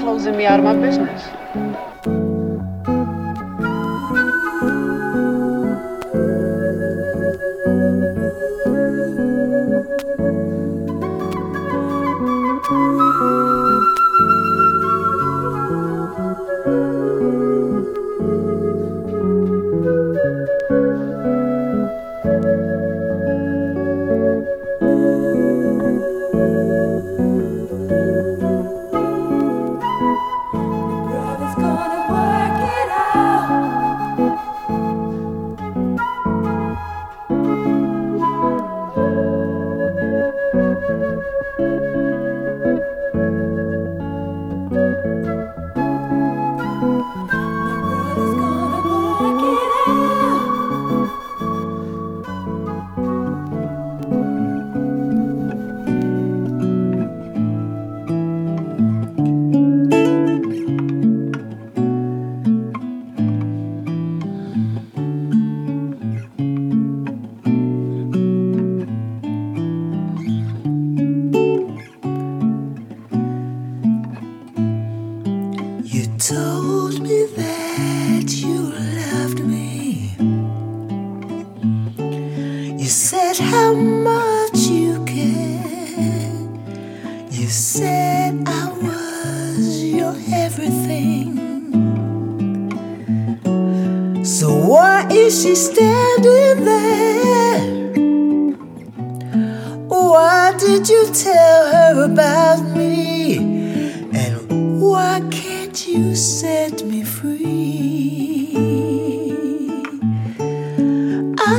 closing me out of my business.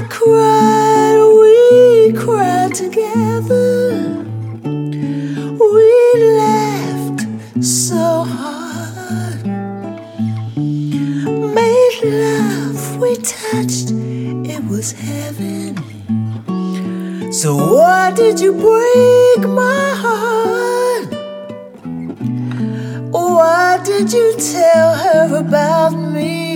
Cried, we cried together. We laughed so hard, made love, we touched, it was heaven. So, why did you break my heart? Why did you tell her about me?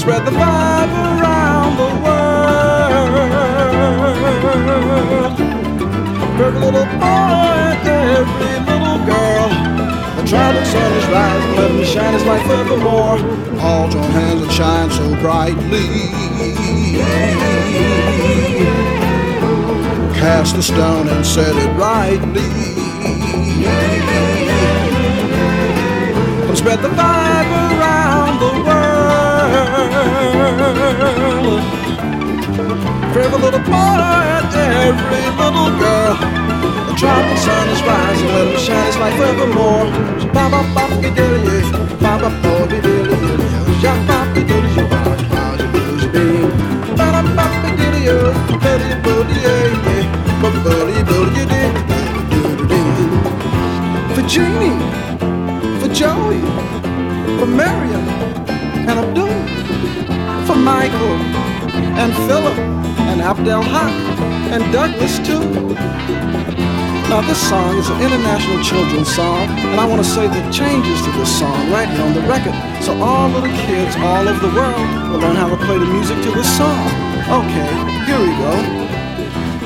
Spread the vibe around the world. every little boy every little girl. The traveling sun is rising, let me shine his light forevermore. All join hands and shine so brightly. Cast a stone and set it rightly. And spread the vibe around the world. For every little boy and every little girl. The tropical sun is rising, let him shine his light forevermore. So ba ba ba ba ba ba ba ba dilly ya ba ba dilly ya ba ba dilly bing ba ba ba ba dilly yo dilly dilly yeah ba ba dilly dilly dilly For Jeannie, for Joey, for Marion Michael and Philip and Abdel Haq and Douglas too. Now this song is an international children's song, and I want to say the changes to this song right here on the record, so all little kids all over the world will learn how to play the music to this song. Okay, here we go.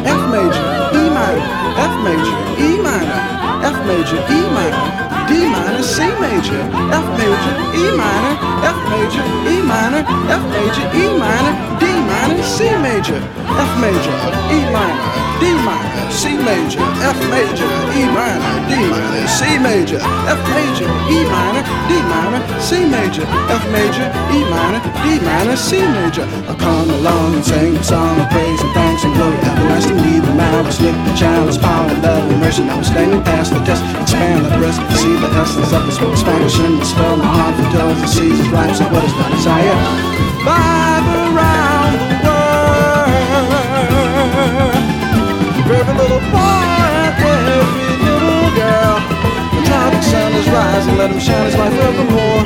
F major, E minor, F major, E minor, F major, E minor, D minor, C major, F major, E minor, F major, E minor, F major, E minor, D minor, C major, F major, E minor, D minor, C major, F major, E minor, D minor, C major, F major, E minor, D minor, C major, F major, E minor, D minor, C major. I come along and sing a song of praise and thanks and glory. Everlasting be the marvelous, lift the child's power, love and mercy. Now we're standing past the test, expand the breast, see the essence of the sweet Spanish and the spell my heart for tells the seasons, rhymes and what is my desire. Vibe around Every little boy and every little girl. The tropic sun is rising, let him shine his light forevermore.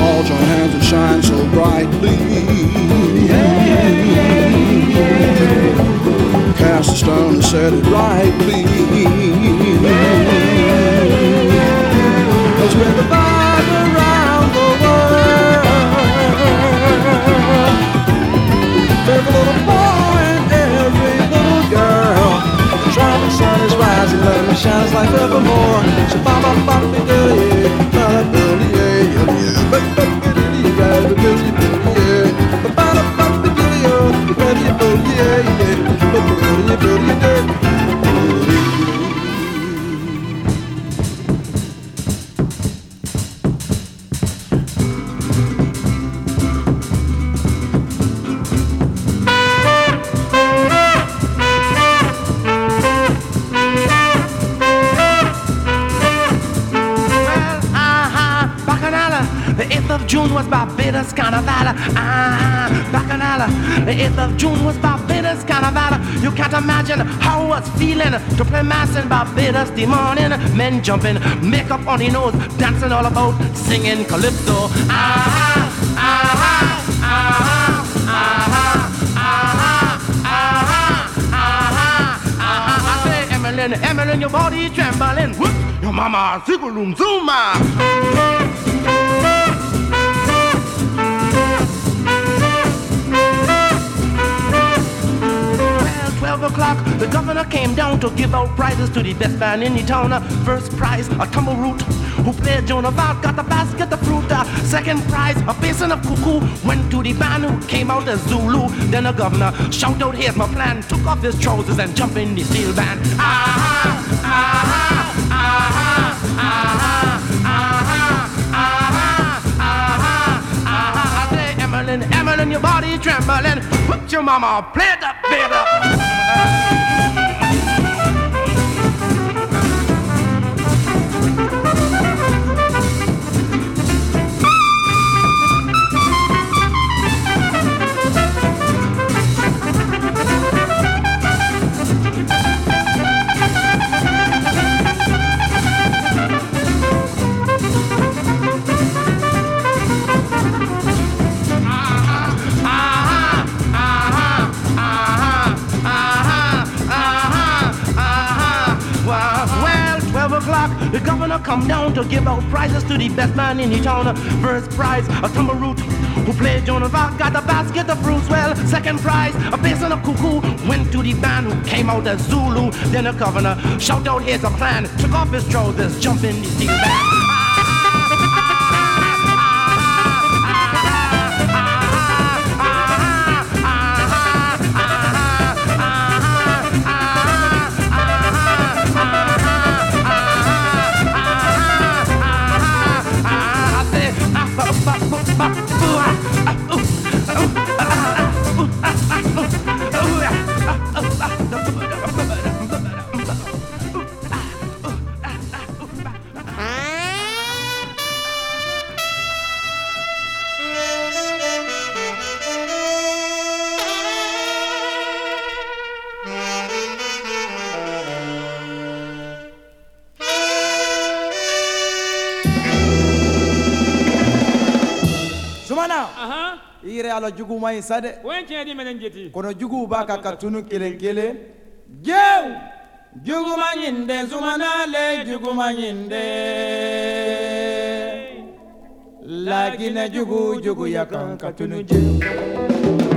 All join hands and shine so brightly. Cast a stone and set it rightly. Let's spread the Life evermore. and jumping, makeup on your nose, dancing all about, singing calypso. Ah, ah, ah, ah, ah, ah, ah, ah, Emeline, Emeline, your body trembling. Whoop, your mama, zigaloom, zoom, ah. O'clock, the governor came down to give out prizes to the best man in the town. Uh, First prize, a tumble root who played Joan of Arc, got a basket of fruit. Uh, Second prize, a basin of cuckoo, went to the band who came out as Zulu. Then the governor shouted out, here's my plan, took off his trousers and jumped in the steel band. Ah, ah, ah, trembling, Evelyn, your body trembling. Put your mama, play it up. The governor come down to give out prizes to the best man in the town. First prize, a tumble root who played Joan of Arc, got a basket of fruits. Well, second prize, a bass and a cuckoo went to the band who came out as Zulu. Then the governor shout out, here's a plan. Took off his trousers, jumped in the steel band. Ala juguman in sa dɛ kɔnɔ juguw b'a kan ka tunu kelen kelen jew juguman ɲin dɛ zumanale juguman ɲin laginɛ jugu juguya kan ka tunu jew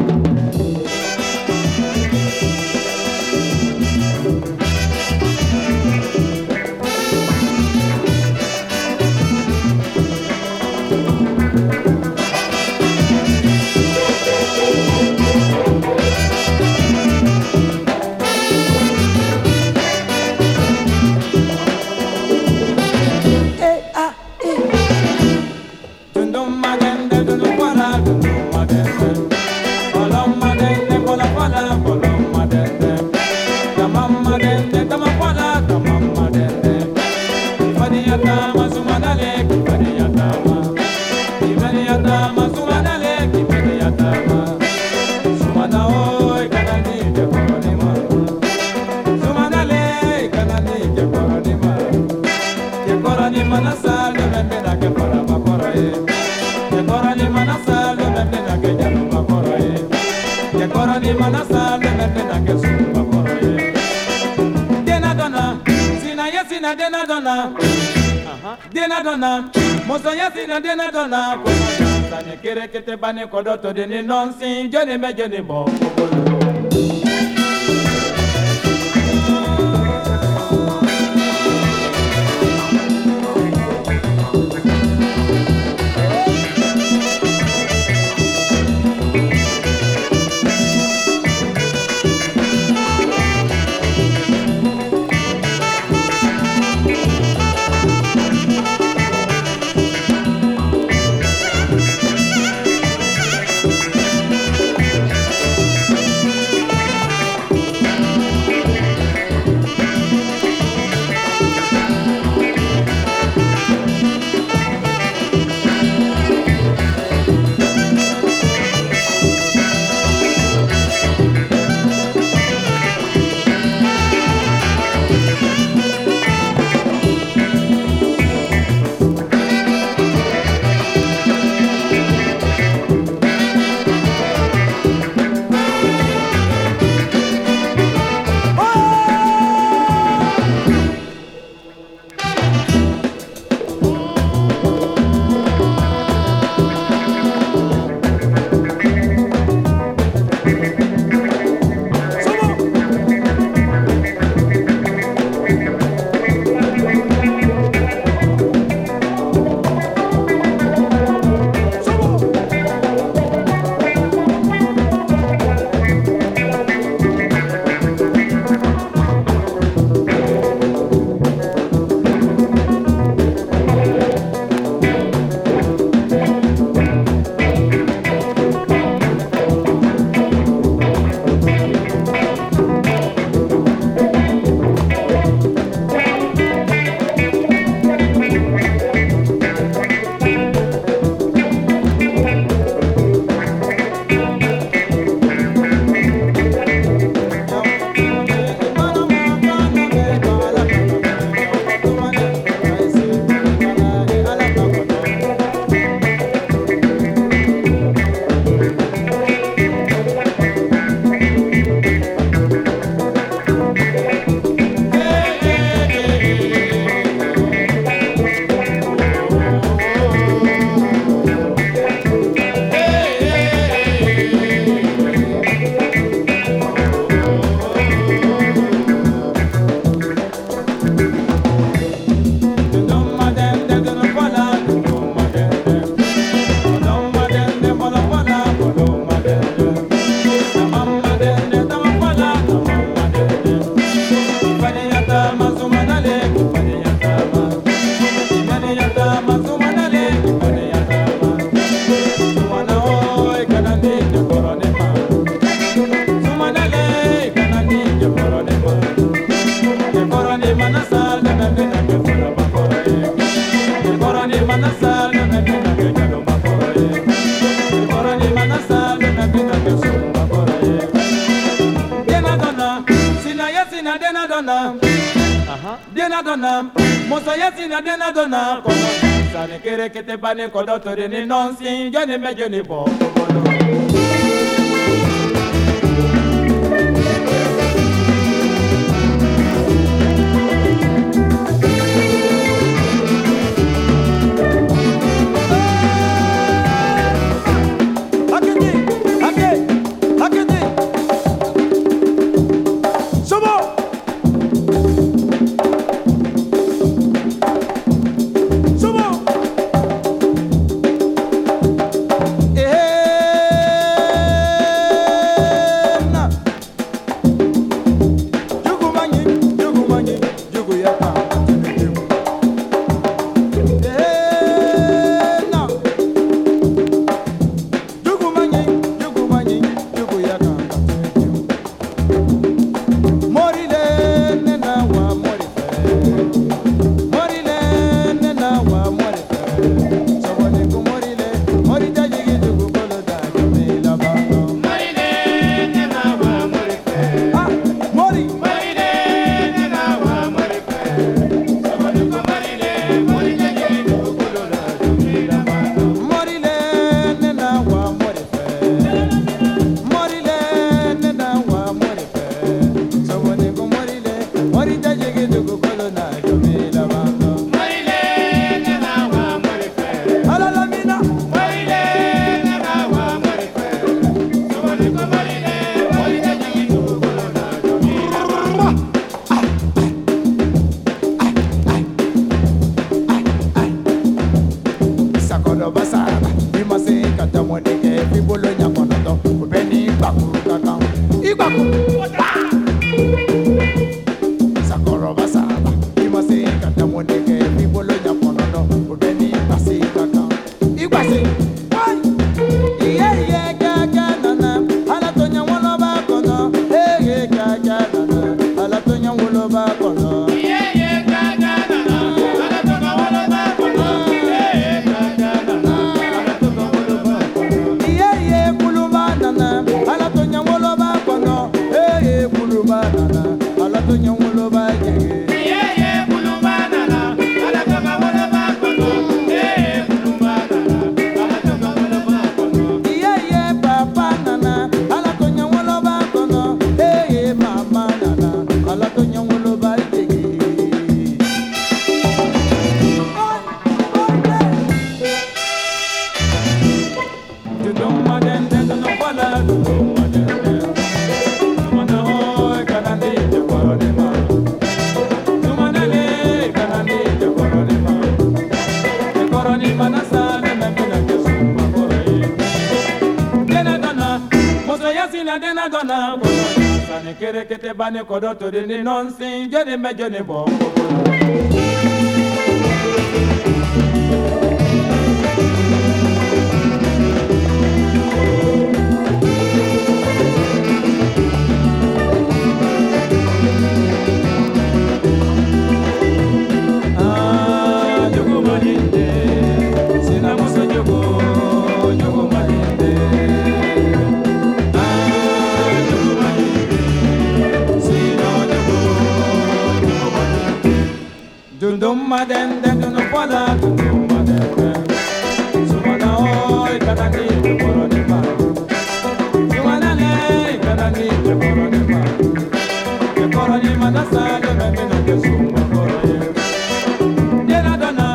bani kodo to de ni nonsin joni me te pani kodo to de ni nonsin joni me joni bo bo bo bɔ bani kodo to de ni nonsin jeni me jeni bo Dundumma den den dunu kwala dundumma den den Sumana oi kana ni te poro ni ma Sumana le kana ni ni ma Te ni ma na sa de me no poro ye Dena dona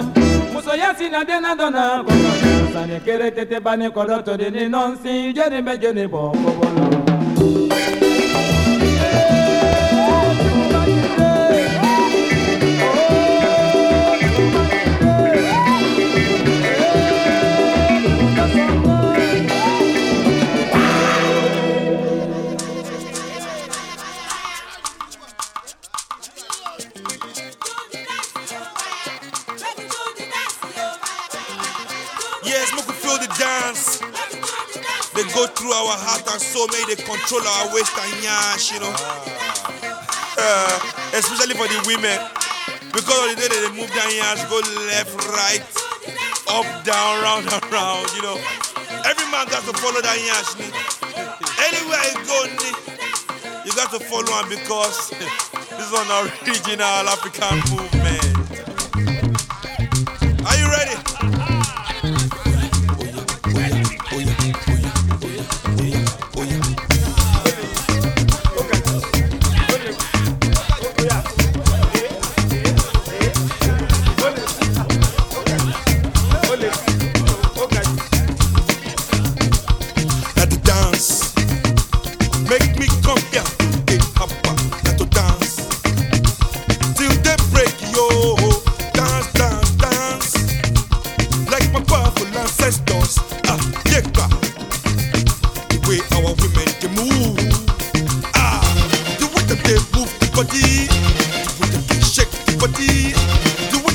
muso yasi na dena dona kono Sani kere tete bani kodo to de ni nonsi jeni me jeni bo bo bo Yes, make we feel the dance. They go through our heart and soul, may they control our waist and yash, you know. Uh, especially for the women. Because of the day that they move their yash, go left, right, up, down, round, and round, you know. Every man got to follow that yash. Anywhere you go, you got to follow him because this is an original African move.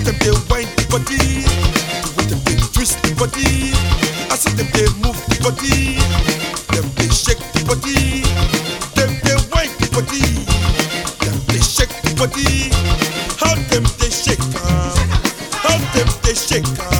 them they wind the body, the way them they twist the body. I see them they move the body, them they shake the body, them they wind the body, them they shake the body. How them they shake? Ah? How them they shake? Ah?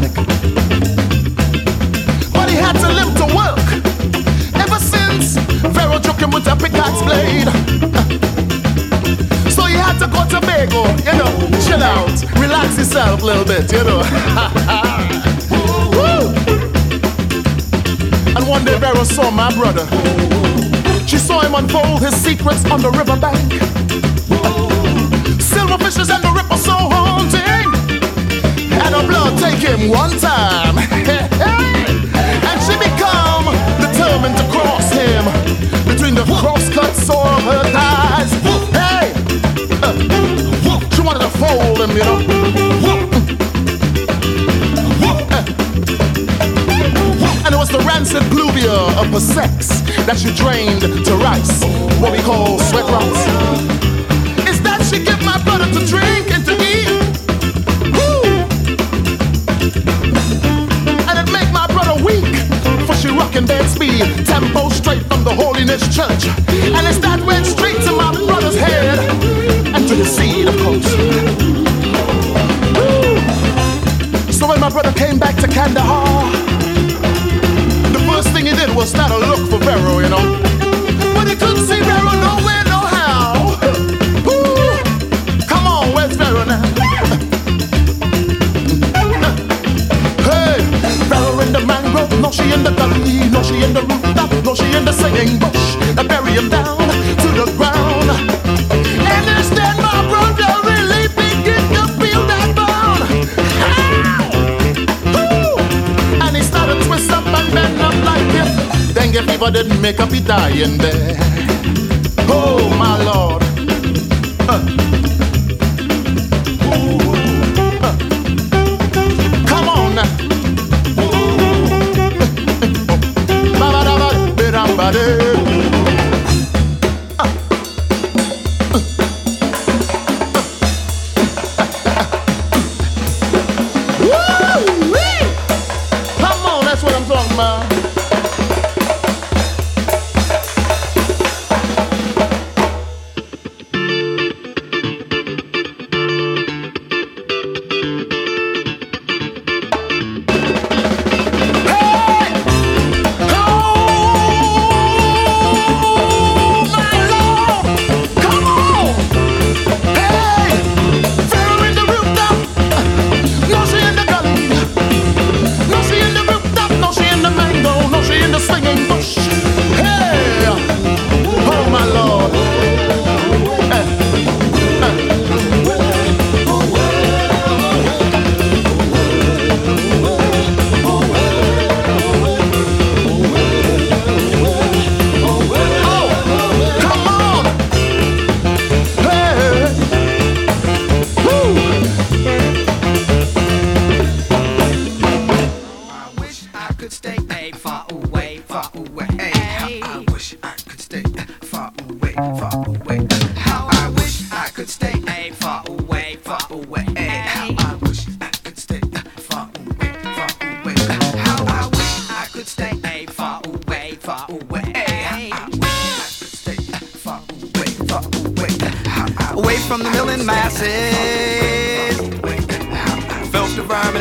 Mechanic. But he had to live to work. Ever since Vera took him with a pickaxe blade. So he had to go to Bagel, you know, chill out, relax yourself a little bit, you know. And one day Vera saw my brother. She saw him unfold his secrets on the riverbank. Silver fishes and the ripple him one time. and she become determined to cross him between the crosscuts of her thighs. Hey! Uh, she wanted to fold him, you know. And it was the rancid pluvia of her sex that she drained to rice, what we call sweat rice. Is that she give my brother to drink she rockin' bed tempo straight from the holiness church. And it's that went straight to my And then.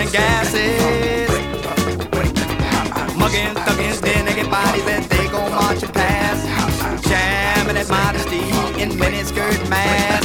And gases. Mugging, thugging, dead naked bodies that they go marching past. Jamming at modesty in miniskirt masks.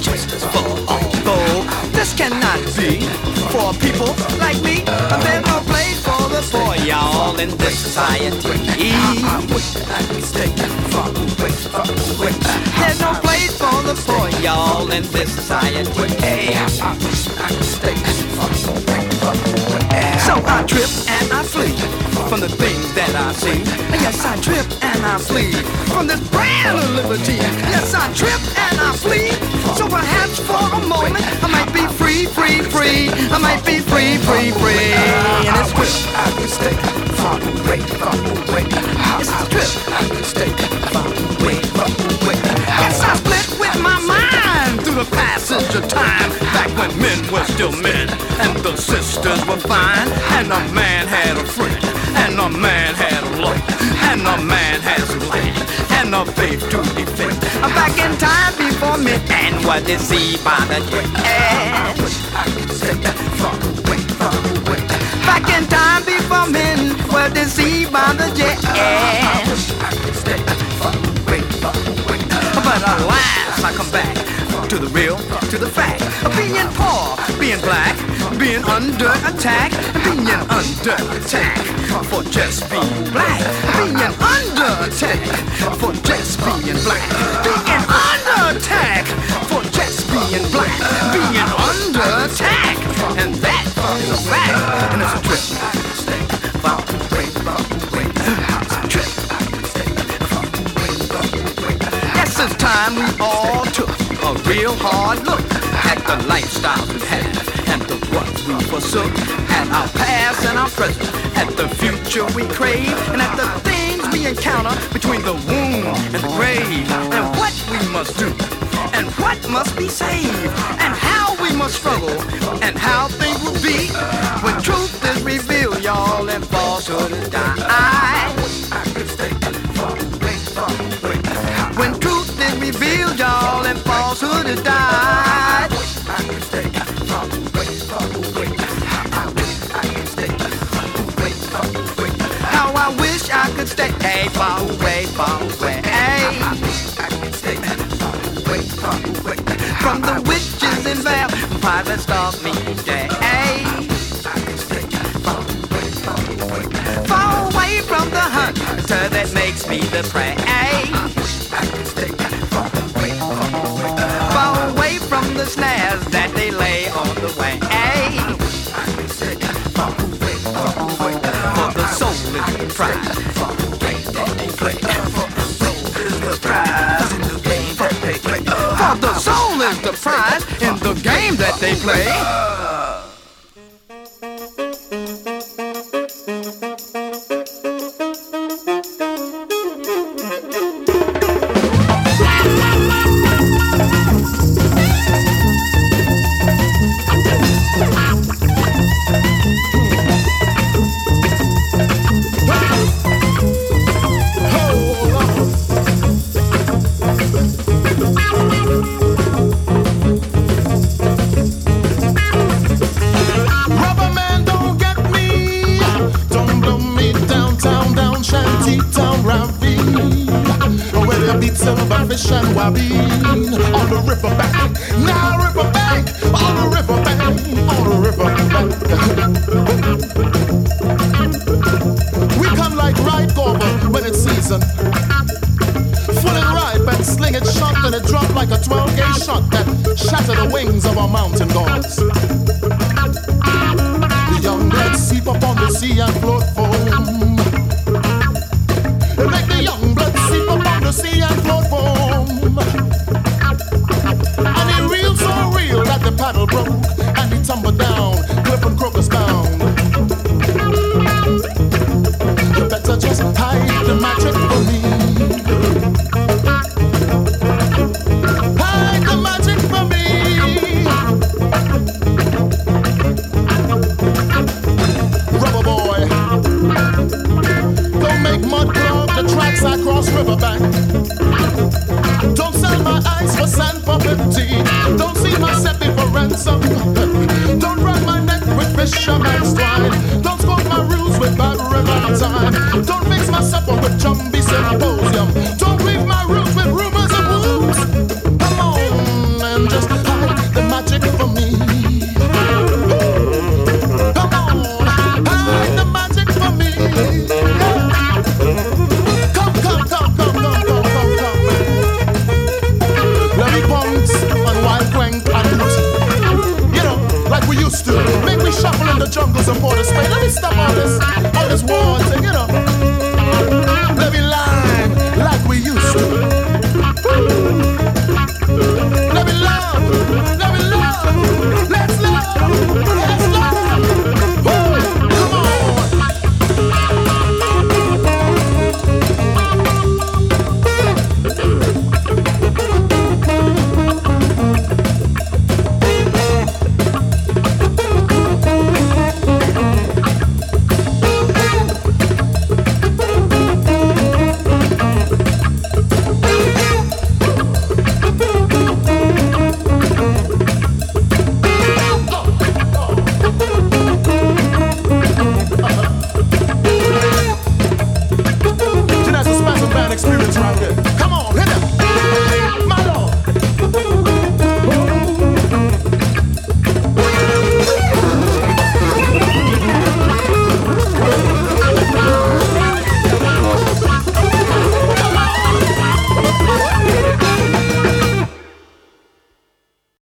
Justice for all. Though this cannot be for people like me. There's no place for the poor, y'all, in this society. There's no place for the poor, y'all, in this society. So I trip and I flee from the things that I see. Yes, I trip and I flee from this brand of liberty. Yes, I trip and I flee. So perhaps for a moment I might be free, free, free. I might be free, free, free. And it's trip. I could stay far away, far away. It's trip. I could stay far away, far away. Yes, I split with my mind through the passage of time. Back when men were still men and the sisters were fine. And a man had a friend, and a man had a love, and a man has a land, and a faith to defend. I'm back in time before men and were deceived by the end. Back in time before men were deceived by the jet. But alas, I come back to the real, to the fact of being poor, being black, being under attack, being under attack for just being black, being under attack for just being black, being under attack for just being black, being under attack, and that is a fact, and it's a trip. Stay far away, far Yes, it's time we all took a real hard look at the lifestyles we had and the ones we forsook, at our past and our present, at the future we crave, and at the things we encounter between the womb and the grave, and what we must do, and what must be saved, and how we must struggle, and how things will be when truth is revealed, y'all, and falsehood is die. When and falsehood is died. How I wish I could stay hey, far away, far away. Hey. I wish I could stay far away, far away. From the witches and vampires that stalk me day. Far away from the hunter that makes me the prey. Snares that they lay on the way. For the soul is the prize. For the soul is the prize in the game that they play. For the soul is the prize in the game that they play. It shot and it drop like a 12 gauge shot that shatter the wings of our mountain gods. We all sea and float foam. Make the young blood seep upon the sea and float foam. And it reeled so real that the paddle broke and he tumbled down, cliff and crocus bound. Don't run my neck with fisherman's. Don't smoke my rules with bad. Don't mix my supper with jumbie symposium. Don't jungles of Port of Spain. Let me stop all this, all this war thing, you know.